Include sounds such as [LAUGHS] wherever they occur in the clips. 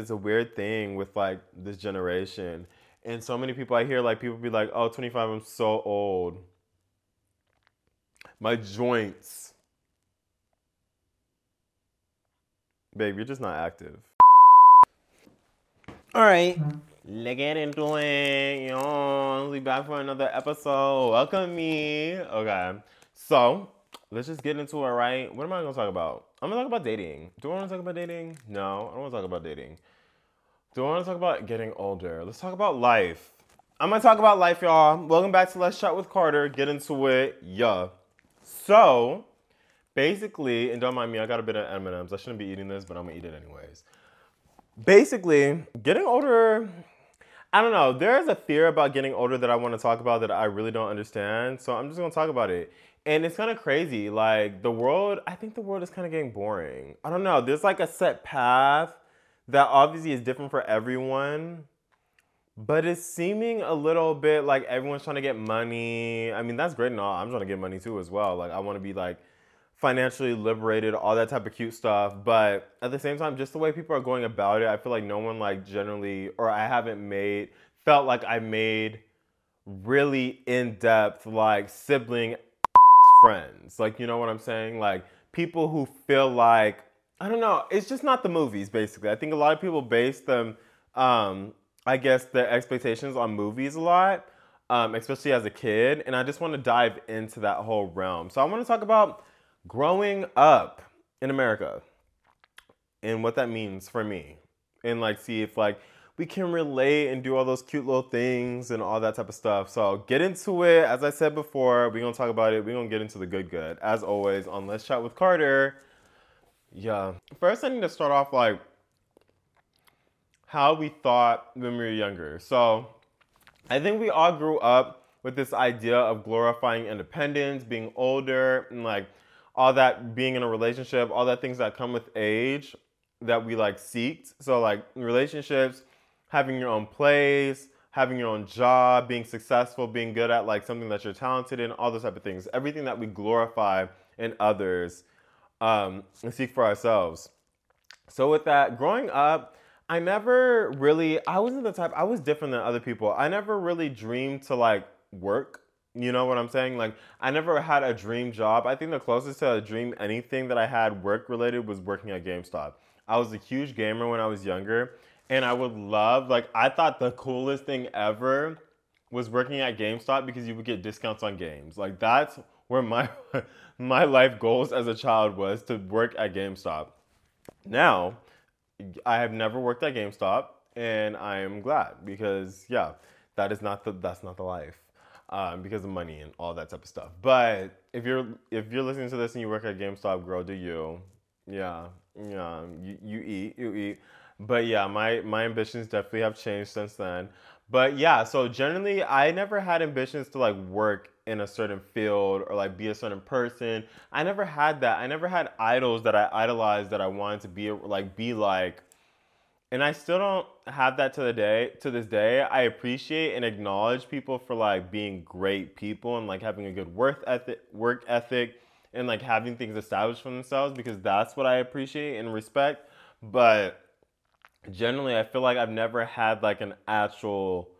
It's a weird thing with like this generation. And so many people I hear like people be like, "Oh, 25, I'm so old." My joints. Babe, you're just not active. All right. Let's get into it. Yo, we back for another episode. Welcome me. Okay. So, let's just get into it, right? What am I gonna talk about? I'm gonna talk about dating. Do I wanna talk about dating? No, I don't wanna talk about dating. Do I wanna talk about getting older? Let's talk about life. I'm gonna talk about life, y'all. Welcome back to Let's Chat with Carter. Get into it. Yeah. So, basically, and don't mind me, I got a bit of M&Ms. I shouldn't be eating this, but I'm gonna eat it anyways. Basically, getting older, I don't know. There is a fear about getting older that I want to talk about that I really don't understand. So I'm just gonna talk about it. And it's kind of crazy. Like the world, I think the world is kind of getting boring. I don't know. There's like a set path that obviously is different for everyone. But it's seeming a little bit like everyone's trying to get money. I mean, that's great and all. I'm trying to get money too as well. Like I want to be like financially liberated, all that type of cute stuff. But at the same time, just the way people are going about it, I feel like no one like generally, or I haven't made, felt like I made really in depth like sibling [LAUGHS] friends. Like, you know what I'm saying? Like people who feel like, I don't know, it's just not the movies basically. I think a lot of people base them, um, I guess, their expectations on movies a lot. Um, especially as a kid, and I just want to dive into that whole realm. So I want to talk about growing up in America and what that means for me and like see if like we can relate and do all those cute little things and all that type of stuff. So get into it. As I said before, we're gonna talk about it. We're gonna get into the good good. As always on Let's Chat with Carter. Yeah. First I need to start off like how we thought when we were younger. So I think we all grew up with this idea of glorifying independence, being older, and like all that being in a relationship, all that things that come with age that we like seeked. So like relationships, having your own place, having your own job, being successful, being good at like something that you're talented in, all those type of things. Everything that we glorify in others um, and seek for ourselves. So with that, growing up, I never really I wasn't the type I was different than other people. I never really dreamed to like work you know what I'm saying? Like, I never had a dream job. I think the closest to a dream anything that I had work related was working at GameStop. I was a huge gamer when I was younger, and I would love, like, I thought the coolest thing ever was working at GameStop because you would get discounts on games. Like, that's where my [LAUGHS] my life goals as a child was to work at GameStop. Now, I have never worked at GameStop, and I am glad because yeah, that is not the that's not the life um, because of money and all that type of stuff. But if you're if you're listening to this and you work at GameStop, girl, do you? Yeah, yeah, you, you eat, you eat. But yeah, my my ambitions definitely have changed since then. But yeah, so generally, I never had ambitions to like work in a certain field or like be a certain person. I never had that. I never had idols that I idolized that I wanted to be like be like and I still don't have that to the day to this day. I appreciate and acknowledge people for like being great people and like having a good work ethic, work ethic, and like having things established for themselves because that's what I appreciate and respect. But generally, I feel like I've never had like an actual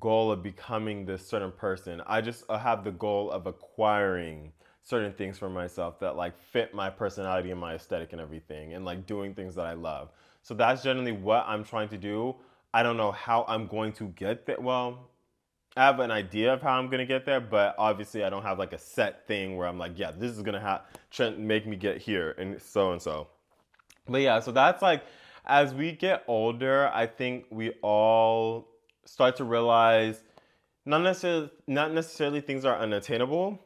goal of becoming this certain person. I just have the goal of acquiring certain things for myself that like fit my personality and my aesthetic and everything and like doing things that I love. So that's generally what I'm trying to do. I don't know how I'm going to get there. Well, I have an idea of how I'm gonna get there, but obviously I don't have like a set thing where I'm like, yeah, this is gonna have make me get here and so and so. But yeah, so that's like as we get older, I think we all start to realize not necessarily not necessarily things are unattainable,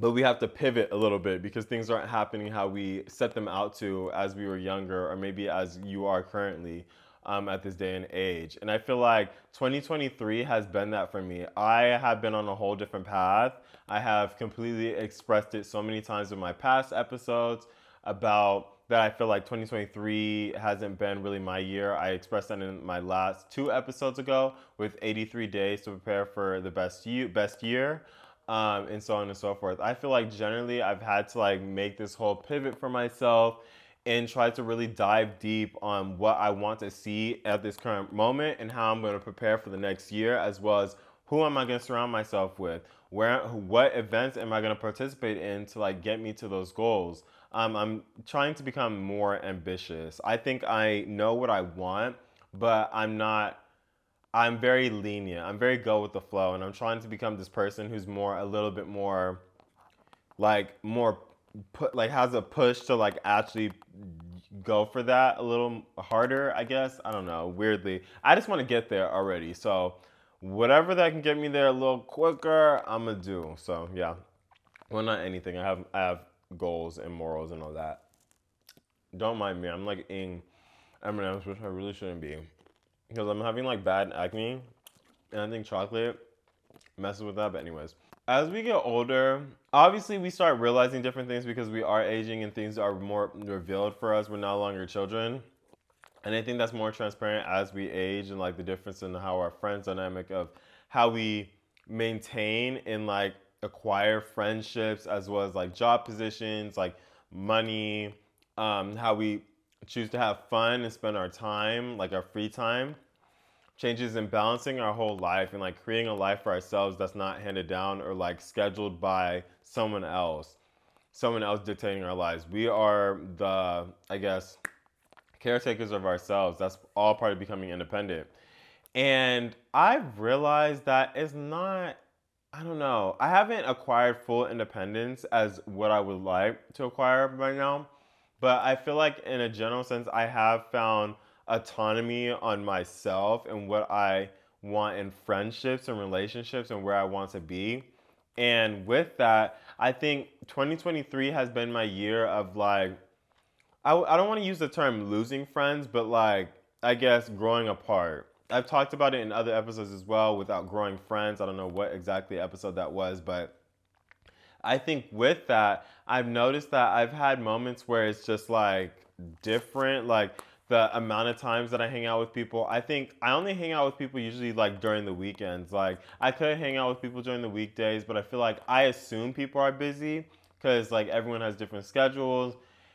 but we have to pivot a little bit because things aren't happening how we set them out to as we were younger or maybe as you are currently um, at this day and age. And i feel like 2023 has been that for me. I have been on a whole different path. I have completely expressed it so many times in my past episodes about that i feel like 2023 hasn't been really my year i expressed that in my last two episodes ago with 83 days to prepare for the best year best year um, and so on and so forth. I feel like generally I've had to like make this whole pivot for myself and try to really dive deep on what I want to see at this current moment and how I'm going to prepare for the next year, as well as who am I going to surround myself with, where, what events am I going to participate in to like get me to those goals. Um, I'm trying to become more ambitious. I think I know what I want, but I'm not. I'm very lenient. I'm very go with the flow, and I'm trying to become this person who's more, a little bit more, like more put like has a push to like actually go for that a little harder, I guess. I don't know. Weirdly, I just want to get there already. So whatever that can get me there a little quicker, I'm gonna do. So yeah. Well, not anything. I have I have goals and morals and all that. Don't mind me. I'm like eating M&M's, which I really shouldn't be, because I'm having like bad acne, and I think chocolate messes with that. But anyways, as we get older, obviously we start realizing different things because we are aging and things are more revealed for us. We're no longer children. And I think that's more transparent as we age and like the difference in how our friends dynamic of how we maintain and like acquire friendships as well as like job positions, like money, um, how we choose to have fun and spend our time, like our free time changes in balancing our whole life and like creating a life for ourselves that's not handed down or like scheduled by someone else someone else dictating our lives. We are the i guess caretakers of ourselves. That's all part of becoming independent. And i've realized that it's not i don't know i haven't acquired full independence as what i would like to acquire right now but i feel like in a general sense i have found autonomy on myself and what I want in friendships and relationships and where I want to be. And with that, I think 2023 has been my year of like, I, I don't want to use the term losing friends, but like, I guess growing apart. I've talked about it in other episodes as well without growing friends. I don't know what exactly episode that was, but I think with that, I've noticed that I've had moments where it's just like different. Like, the amount of times that I hang out with people. I think I only hang out with people usually like during the weekends. Like I could hang out with people during the weekdays, but I feel like I assume people are busy because like everyone has different schedules.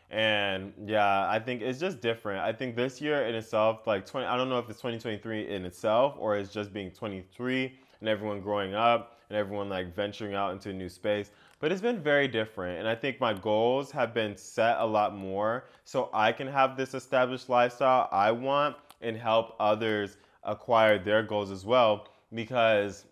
And yeah, I think it's just different. I think this year in itself, like 20, I don't know if it's 2023 in itself or it's just being 23 and everyone growing up and everyone like venturing out into a new space. But it's been very different. And I think my goals have been set a lot more so I can have this established lifestyle I want and help others acquire their goals as well. Because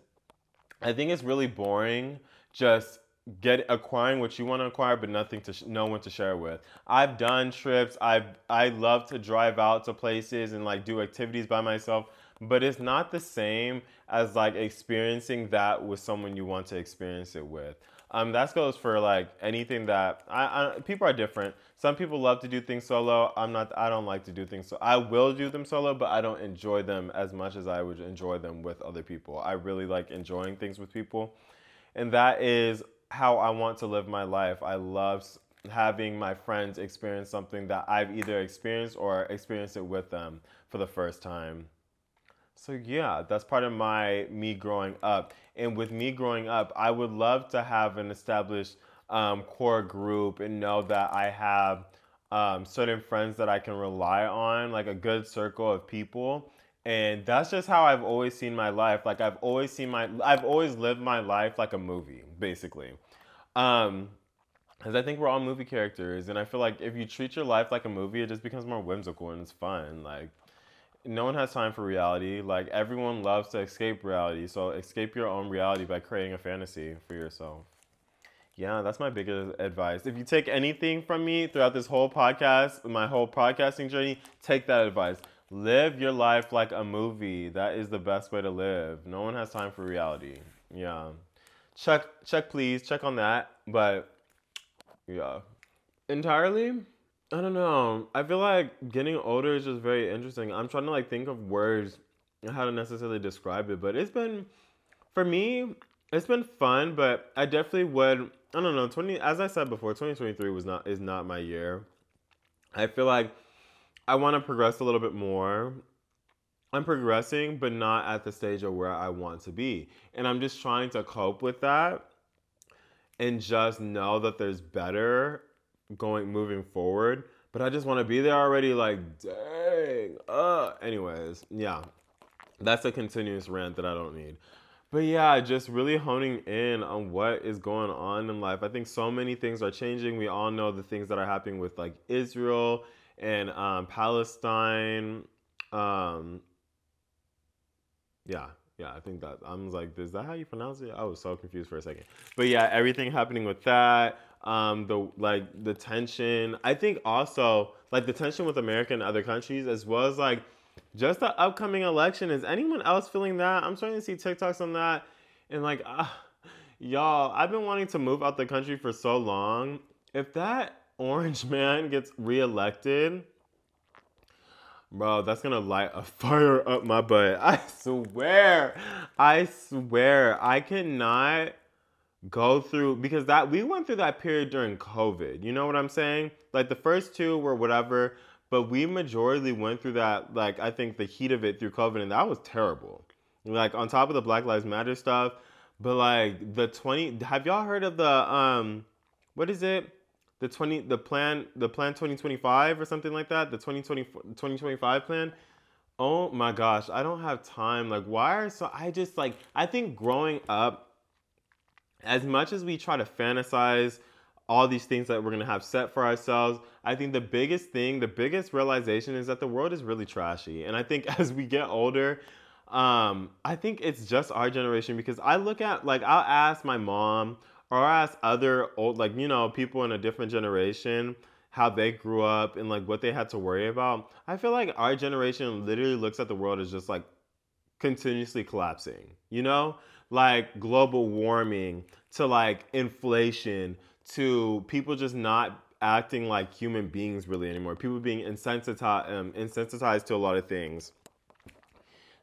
I think it's really boring just get acquiring what you want to acquire but nothing to sh- no one to share with i've done trips i've i love to drive out to places and like do activities by myself but it's not the same as like experiencing that with someone you want to experience it with um, that goes for like anything that I, I, people are different. Some people love to do things solo. I'm not. I don't like to do things so. I will do them solo, but I don't enjoy them as much as I would enjoy them with other people. I really like enjoying things with people, and that is how I want to live my life. I love having my friends experience something that I've either experienced or experienced it with them for the first time. So yeah, that's part of my me growing up. And with me growing up, I would love to have an established um, core group and know that I have um, certain friends that I can rely on, like a good circle of people. And that's just how I've always seen my life. Like I've always seen my, I've always lived my life like a movie, basically. Um, because I think we're all movie characters, and I feel like if you treat your life like a movie, it just becomes more whimsical and it's fun. Like no one has time for reality. Like everyone loves to escape reality. So escape your own reality by creating a fantasy for yourself. Yeah, that's my biggest advice. If you take anything from me throughout this whole podcast, my whole podcasting journey, take that advice. Live your life like a movie. That is the best way to live. No one has time for reality. Yeah. Check check please, check on that. But yeah. Entirely I don't know. I feel like getting older is just very interesting. I'm trying to like think of words how to necessarily describe it, but it's been for me, it's been fun, but I definitely would I don't know, 20 as I said before, 2023 was not is not my year. I feel like I want to progress a little bit more. I'm progressing, but not at the stage of where I want to be. And I'm just trying to cope with that and just know that there's better going moving forward but I just want to be there already. Like, dang. Uh. Anyways, yeah, that's a continuous rant that I don't need. But yeah, just really honing in on what is going on in life. I think so many things are changing. We all know the things that are happening with like Israel and um, Palestine. Um, yeah, yeah, I think that I was like, is that how you pronounce it? I was so confused for a second. But yeah, everything happening with that, um, the like the tension. I think also like the tension with America and other countries, as well as like just the upcoming election. Is anyone else feeling that? I'm starting to see TikToks on that, and like, uh, y'all, I've been wanting to move out the country for so long. If that orange [LAUGHS] man gets reelected, Bro, that's gonna light a [LAUGHS] fire up my butt. I swear. I swear. I cannot go through because that we went through that period during COVID. You know what I'm saying? Like the first two were whatever, but we majorly went through that, like I think the heat of it through COVID, and that was terrible. Like on top of the Black Lives Matter stuff, but like the 20 have y'all heard of the um what is it? The 20 the plan the plan 2025 or something like that the 2020 2025 plan. Oh my gosh i don't have time. Like why are so i just like i think growing up as much as we try to fantasize all these things that we're to have set for ourselves i think the biggest thing the biggest realization is that the world is really trashy. And i think [LAUGHS] as we get older um, i think it's just our generation because i look at like i'll ask my mom or ask other old like you know people in a different generation how they grew up and like what they had to worry about i feel like our generation literally looks at the world as just like continuously collapsing you know? Like global warming to like inflation to people just not acting like human beings really anymore people being insensitized um, insensitized to a lot of things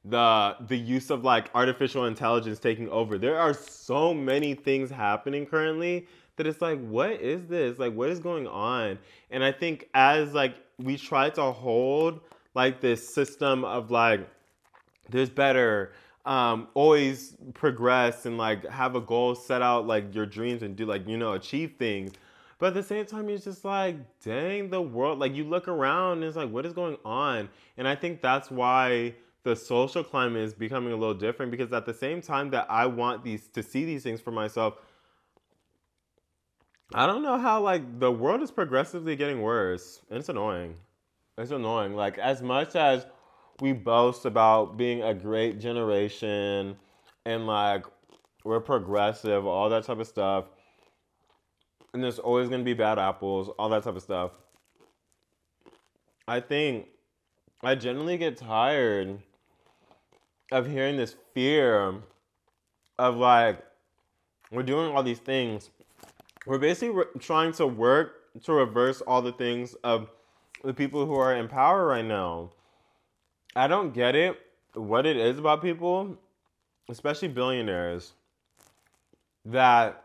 the the use of like artificial intelligence taking over. There are so many things happening currently that it's like what is this? Like what is going on? And I think as like we try to hold like this system of like there's better um, always progress and like have a goal, set out like your dreams and do like you know achieve things. But at the same time, it's just like, dang, the world. Like you look around, and it's like, what is going on? And I think that's why the social climate is becoming a little different because at the same time that I want these to see these things for myself, I don't know how like the world is progressively getting worse. And it's annoying. It's annoying. Like as much as we boast about being a great generation and like we're progressive, all that type of stuff. And there's always gonna be bad apples, all that type of stuff. I think I generally get tired of hearing this fear of like we're doing all these things. We're basically re- trying to work to reverse all the things of the people who are in power right now. I don't get it what it is about people, especially billionaires, that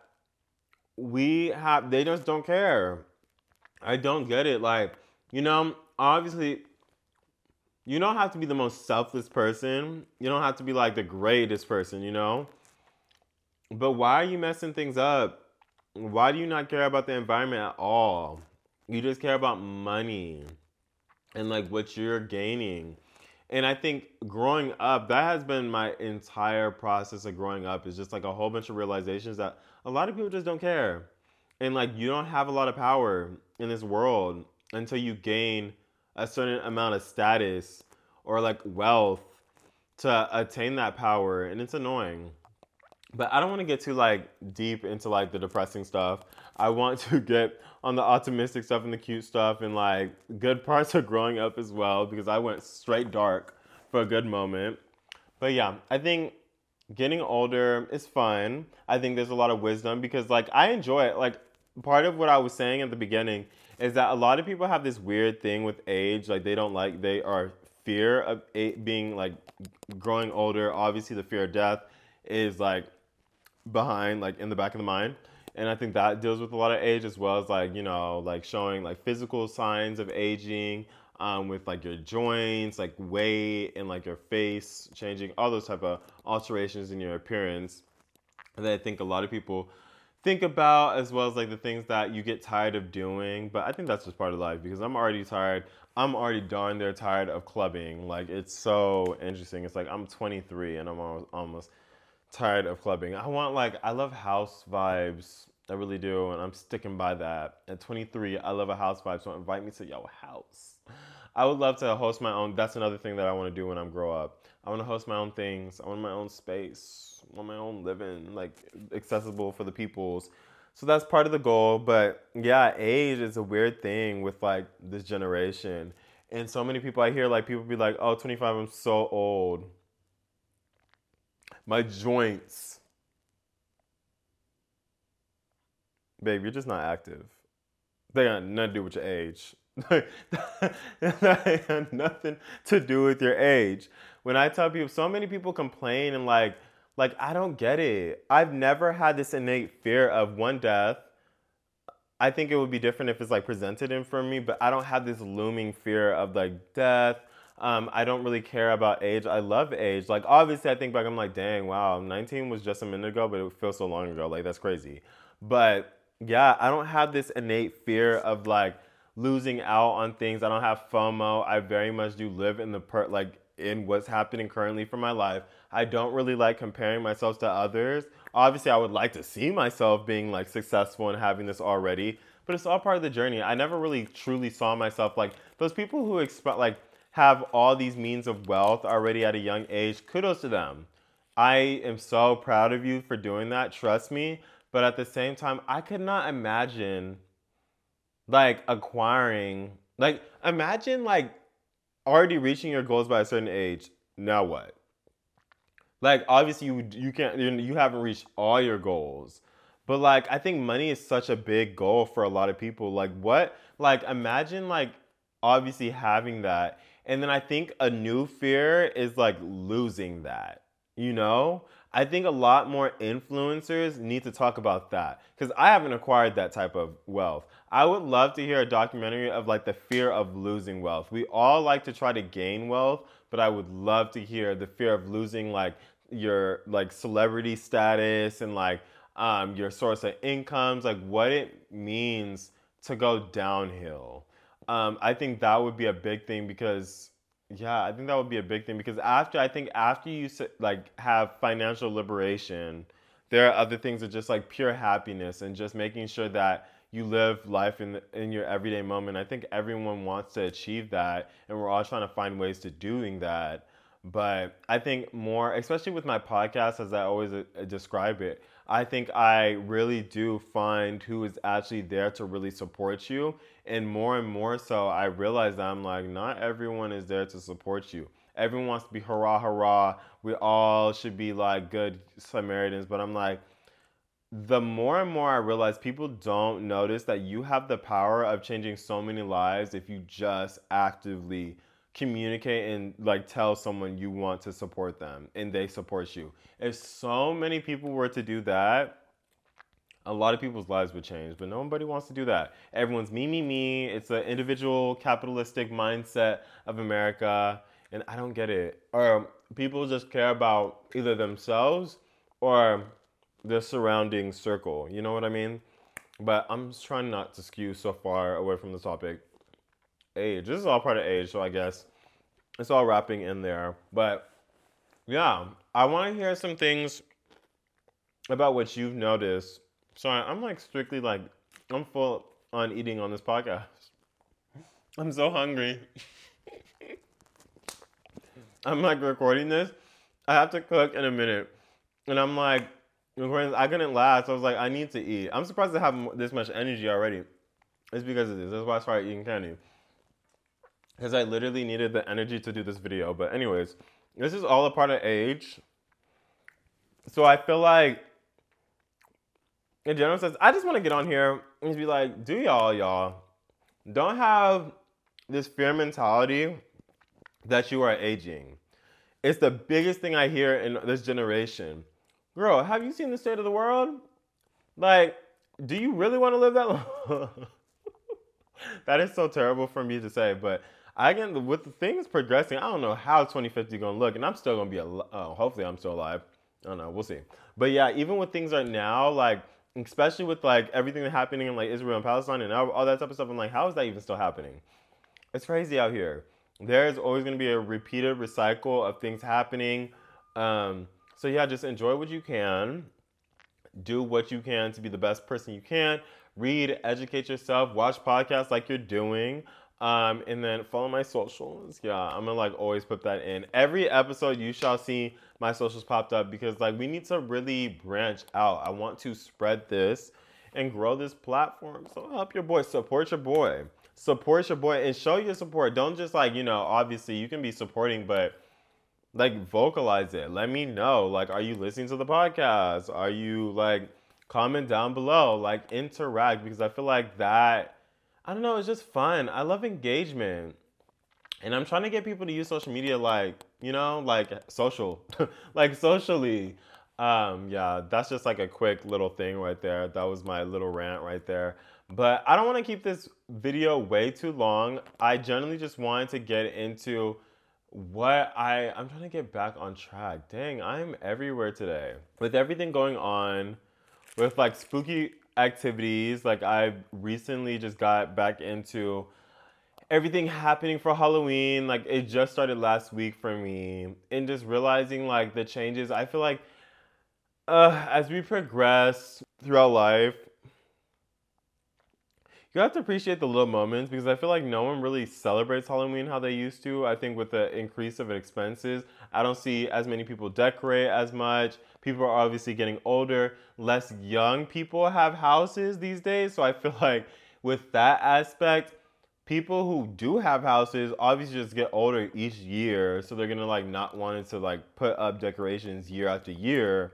we have they just don't care. I don't get it. Like, you know, obviously you don't have to be the most selfless person. You don't have to be like the greatest person, you know? But why are you messing things up? Why do you not care about the environment at all? You just care about money and like what you're gaining. And I think growing up, that has been my entire process of growing up is just like a whole bunch of realizations that a lot of people just don't care. And like you don't have a lot of power in this world until you gain a certain amount of status or like wealth to attain that power and it's annoying. But i don't want to get too like deep into like the depressing stuff. I want to [LAUGHS] get on the optimistic stuff and the cute stuff and like good parts of growing up as well because i went straight dark for a good moment. But yeah i think getting older is fun. I think there's a lot of wisdom because like i enjoy it. Like part of what i was saying at the beginning is that a lot of people have this weird thing with age like they don't like they are fear of being like growing older obviously the fear of death is like behind like in the back of the mind. And i think that deals with a lot of age as well as like you know like showing like physical signs of aging um, with like your joints like weight and like your face changing all those type of alterations in your appearance and i think a lot of people think about as well as like the things that you get tired of doing. But I think that's just part of life because I'm already tired. I'm already darn near tired of clubbing. Like it's so interesting. It's like I'm 23 and I'm almost, almost tired of clubbing. I want like I love house vibes. I really do, and I'm sticking by that. At 23, I love a house vibe, so invite me to your house. I would love to host my own. That's another thing that I want to do when I'm grow up. I want to host my own things. I want my own space. I want my own living, like accessible for the peoples. So that's part of the goal. But yeah, age is a weird thing with like this generation. And so many people I hear like people be like, "Oh, 25, I'm so old." My joints. Babe, you're just not active. They got nothing to do with your age. [LAUGHS] nothing to do with your age. When I tell people, so many people complain and like, like I don't get it. I've never had this innate fear of one death. I think it would be different if it's like presented in for me, but I don't have this looming fear of like death. Um, I don't really care about age. I love age. Like obviously, I think back, I'm like, dang, wow, 19 was just a minute ago, but it feels so long ago. Like that's crazy. But yeah, I don't have this innate fear of like losing out on things. I don't have FOMO. I very much do live in the per like in what's happening currently for my life. I don't really like comparing myself to others. Obviously, I would like to see myself being like successful and having this already, but it's all part of the journey. I never really truly saw myself like those people who expect like have all these means of wealth already at a young age. Kudos to them. I am so proud of you for doing that. Trust me. But at the same time, I could not imagine like acquiring like imagine like already reaching your goals by a certain age. Now what? Like obviously you you can't you haven't reached all your goals. But like I think money is such a big goal for a lot of people. Like what? Like imagine like obviously having that and then I think a new fear is like losing that. You know? I think a lot more influencers need to talk about that because I haven't acquired that type of wealth. I would love to hear a documentary of like the fear of losing wealth. We all like to try to gain wealth, but I would love to hear the fear of losing like your like celebrity status and like um, your source of incomes, like what it means to go downhill. Um, I think that would be a big thing because yeah, I think that would be a big thing because after I think after you like have financial liberation, there are other things that just like pure happiness and just making sure that you live life in in your everyday moment. I think everyone wants to achieve that, and we're all trying to find ways to doing that. But I think more, especially with my podcast, as I always uh, describe it, I think I really do find who is actually there to really support you. And more and more so, I realize that I'm like, not everyone is there to support you. Everyone wants to be hurrah, hurrah. We all should be like good Samaritans. But I'm like, the more and more I realize people don't notice that you have the power of changing so many lives if you just actively communicate and like tell someone you want to support them and they support you. If so many people were to do that, a lot of people's lives would change, but nobody wants to do that. Everyone's me, me, me. It's an individual capitalistic mindset of America, and I don't get it. Or people just care about either themselves or the surrounding circle. You know what I mean? But I'm just trying not to skew so far away from the topic age. This is all part of age, so I guess it's all wrapping in there. But yeah, I want to hear some things about what you've noticed. Sorry, I'm like strictly like I'm full on eating on this podcast. I'm so hungry. [LAUGHS] I'm like recording this. I have to cook in a minute, and I'm like, recording. I couldn't last. I was like, I need to eat. I'm surprised to have this much energy already. It's because of this. That's why I started eating candy because I literally needed the energy to do this video. But anyways, this is all a part of age. So I feel like in general sense, I just want to get on here and be like, do y'all, y'all, don't have this fear mentality that you are aging. It's the biggest thing I hear in this generation. Girl, have you seen the state of the world? Like, do you really want to live that [LAUGHS] long? that is so terrible for me to say, but Can with the things progressing. I don't know how 2050 gonna look, and I'm still gonna be alive. Oh, hopefully, I'm still alive. I don't know. We'll see. But yeah, even with things right now, like especially with like everything that's happening in like Israel and Palestine and all, all that type of stuff. I'm like, how is that even still happening? It's crazy out here. There's always to be a repeated recycle of things happening. Um, so yeah, just enjoy what you can. Do what you can to be the best person you can. Read, educate yourself, watch podcasts like you're doing. Um, and then follow my socials. Yeah, I'm gonna like always put that in. Every episode you shall see my socials popped up because like we need to really branch out. I want to spread this and grow this platform. So help your boy, support your boy. Support your boy and show your support. Don't just like, you know, obviously you can be supporting, but like vocalize it. Let me know. Like, are you listening to the podcast? Are you like comment down below? Like interact because I feel like that I don't know, it's just fun. I love engagement. And I'm trying to get people to use social media like, you know, like social, [LAUGHS] like socially. Um, yeah, that's just like a quick little thing right there. That was my little rant right there. But I don't want to keep this video way too long. I generally just wanted to get into what I I'm trying to get back on track. Dang, I'm everywhere today. With everything going on, with like spooky activities. Like I recently just got back into everything happening for Halloween. Like it just started last week for me. And just realizing like the changes. I feel like uh, as we progress throughout life, you have to appreciate the little moments because I feel like no one really celebrates Halloween how they used to. I think with the increase of expenses, I don't see as many people decorate as much. People are obviously getting older. Less young people have houses these days. So I feel [LAUGHS] like with that aspect, people who do have houses obviously just get older each year. So they're gonna like not wanting to like put up decorations year after year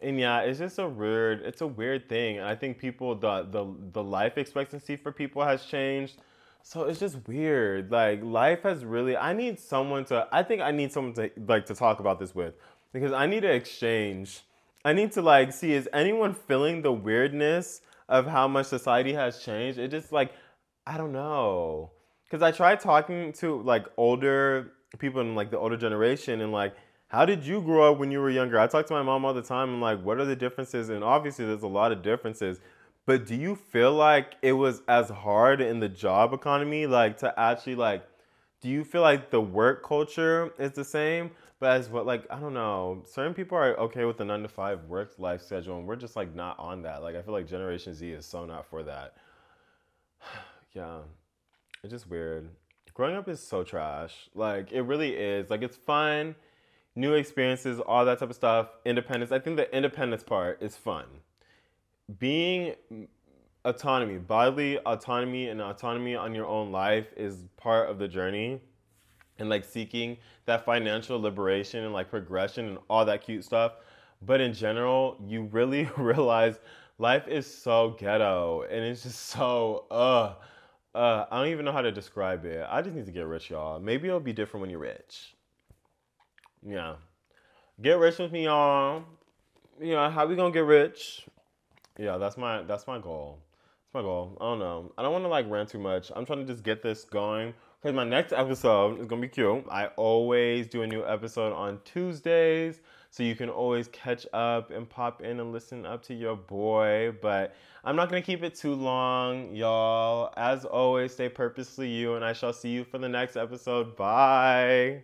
and yeah, it's just a weird, it's a weird thing. And I think people, the the the life expectancy for people has changed. So it's just weird. Like life has really. I need someone to. I think I need someone to like to talk about this with, because I need to exchange. I need to like see is anyone feeling the weirdness of how much society has changed. It just like I don't know. Cause I tried talking to like older people in like the older generation and like how did you grow up when you were younger? I talk to my mom all the time. I'm like, what are the differences? And obviously, there's a lot of differences. But do you feel like it was as hard in the job economy, like to actually like? Do you feel like the work culture is the same? But as what like I don't know, certain people are okay with the nine to five work life schedule, and we're just like not on that. Like I feel like Generation Z is so not for that. [SIGHS] yeah, it's just weird. Growing up is so trash. Like it really is. Like it's fun new experiences, all that type of stuff, independence. I think the independence part is fun. Being autonomy, bodily autonomy and autonomy on your own life is part of the journey. And like seeking that financial liberation and like progression and all that cute stuff. But in general, you really [LAUGHS] realize life is so ghetto and it's just so uh uh I don't even know how to describe it. I just need to get rich, y'all. Maybe it'll be different when you're rich. Yeah. Get rich with me, y'all. You know, how we gonna get rich? Yeah, that's my that's my goal. That's my goal. I don't know. I don't want to like rant too much. I'm trying to just get this going. Because my next episode is gonna be cute. I always do a new episode on Tuesdays. So you can always catch up and pop in and listen up to your boy. But I'm not gonna keep it too long, y'all. As always, stay purposely you, and I shall see you for the next episode. Bye.